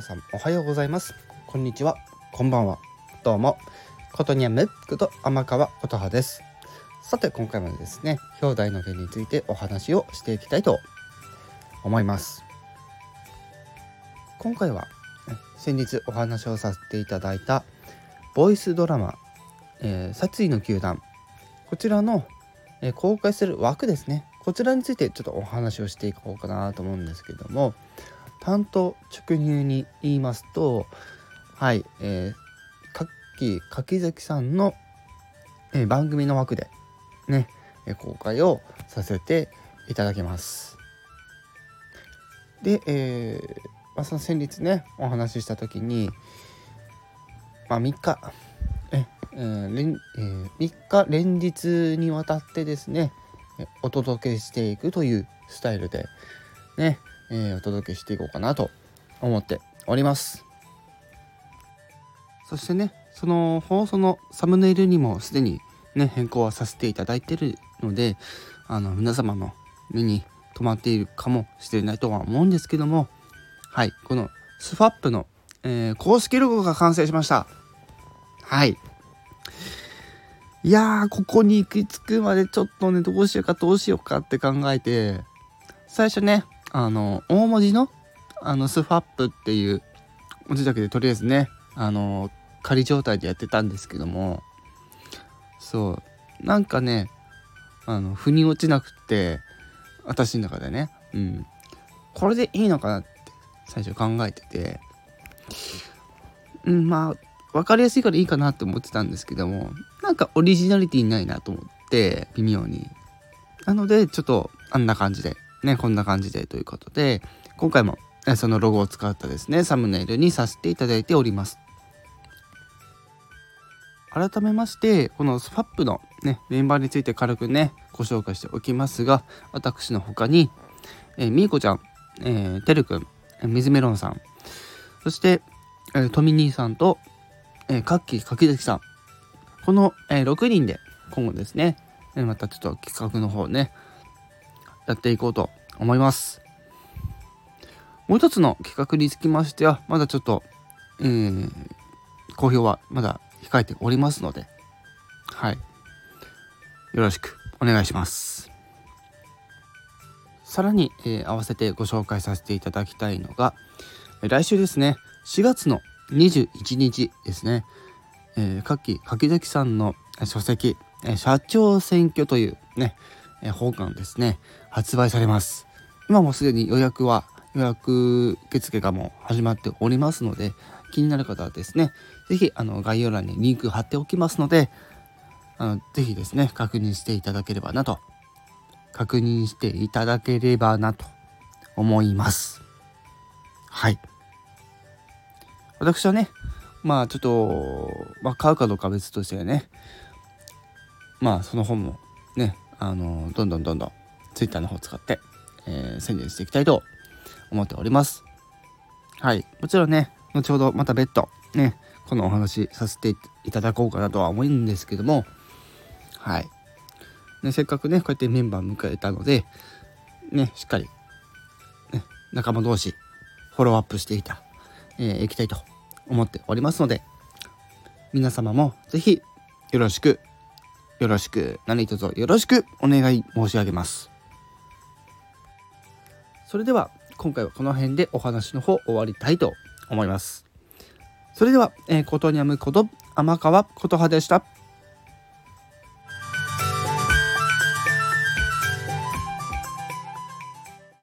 皆さんおはようございます。こんにちは。こんばんは。どうも。ことにゃむこと天川琴葉です。さて今回もですね表題の件についてお話をしていきたいと思います。今回は先日お話をさせていただいたボイスドラマ、えー、殺意の球団。こちらの、えー、公開する枠ですね。こちらについてちょっとお話をしていこうかなと思うんですけども担当直入に言いますとはい、えー、かっき柿崎さんの、えー、番組の枠でね、えー、公開をさせていただきます。で、えーまあ、その先日ねお話しした時に、まあ、3日ええー連えー、3日連日にわたってですねお届けしていくというスタイルでね、えー、お届けしていこうかなと思っております。そしてねその放送のサムネイルにもすでにね変更はさせていただいてるのであの皆様の目に留まっているかもしれないとは思うんですけどもはいこのスファップの、えー、公式ロゴが完成しました。はい。いやー、ここに行き着くまでちょっとね、どうしようかどうしようかって考えて、最初ね、あの、大文字の、あの、スファップっていう文字だけでとりあえずね、あの、仮状態でやってたんですけども、そう、なんかね、あの、腑に落ちなくて、私の中でね、うん、これでいいのかなって最初考えてて、うん、まあ、分かりやすいからいいかなって思ってたんですけどもなんかオリジナリティないなと思って微妙に。なのでちょっとあんな感じでねこんな感じでということで今回もそのロゴを使ったですねサムネイルにさせていただいております改めましてこのスファップのねメンバーについて軽くねご紹介しておきますが私の他に、え、みーこちゃん、え、てるくん水メロンさんそして、えー、トミ兄さんとえー、カッキー柿崎さん。この、えー、6人で今後ですね、え、またちょっと企画の方ね、やっていこうと思います。もう一つの企画につきましては、まだちょっと、えー、公表はまだ控えておりますので、はい。よろしくお願いします。さらに、えー、合わせてご紹介させていただきたいのが、来週ですね、4月の21日ですね、えー、かき柿崎さんの書籍、社長選挙というね、えー、本がですね、発売されます。今もすでに予約は、予約受付がもう始まっておりますので、気になる方はですね、是非あの概要欄にリンク貼っておきますので、あのぜひですね、確認していただければなと、確認していただければなと思います。はい。私はね、まあちょっと、まあ買うかどうかは別としてね、まあその本もね、あの、どんどんどんどん Twitter の方を使って、えー、宣伝していきたいと思っております。はい。もちろんね、後ほどまた別途ね、このお話させていただこうかなとは思うんですけども、はい。ね、せっかくね、こうやってメンバー迎えたので、ね、しっかり、ね、仲間同士、フォローアップしていた、えー、いきたいと思っておりますので皆様も是非よろしくよろしく何卒よろしくお願い申し上げますそれでは今回はこの辺でお話の方終わりたいと思います。それでは、えー、ことにゃむこと天川琴葉でした。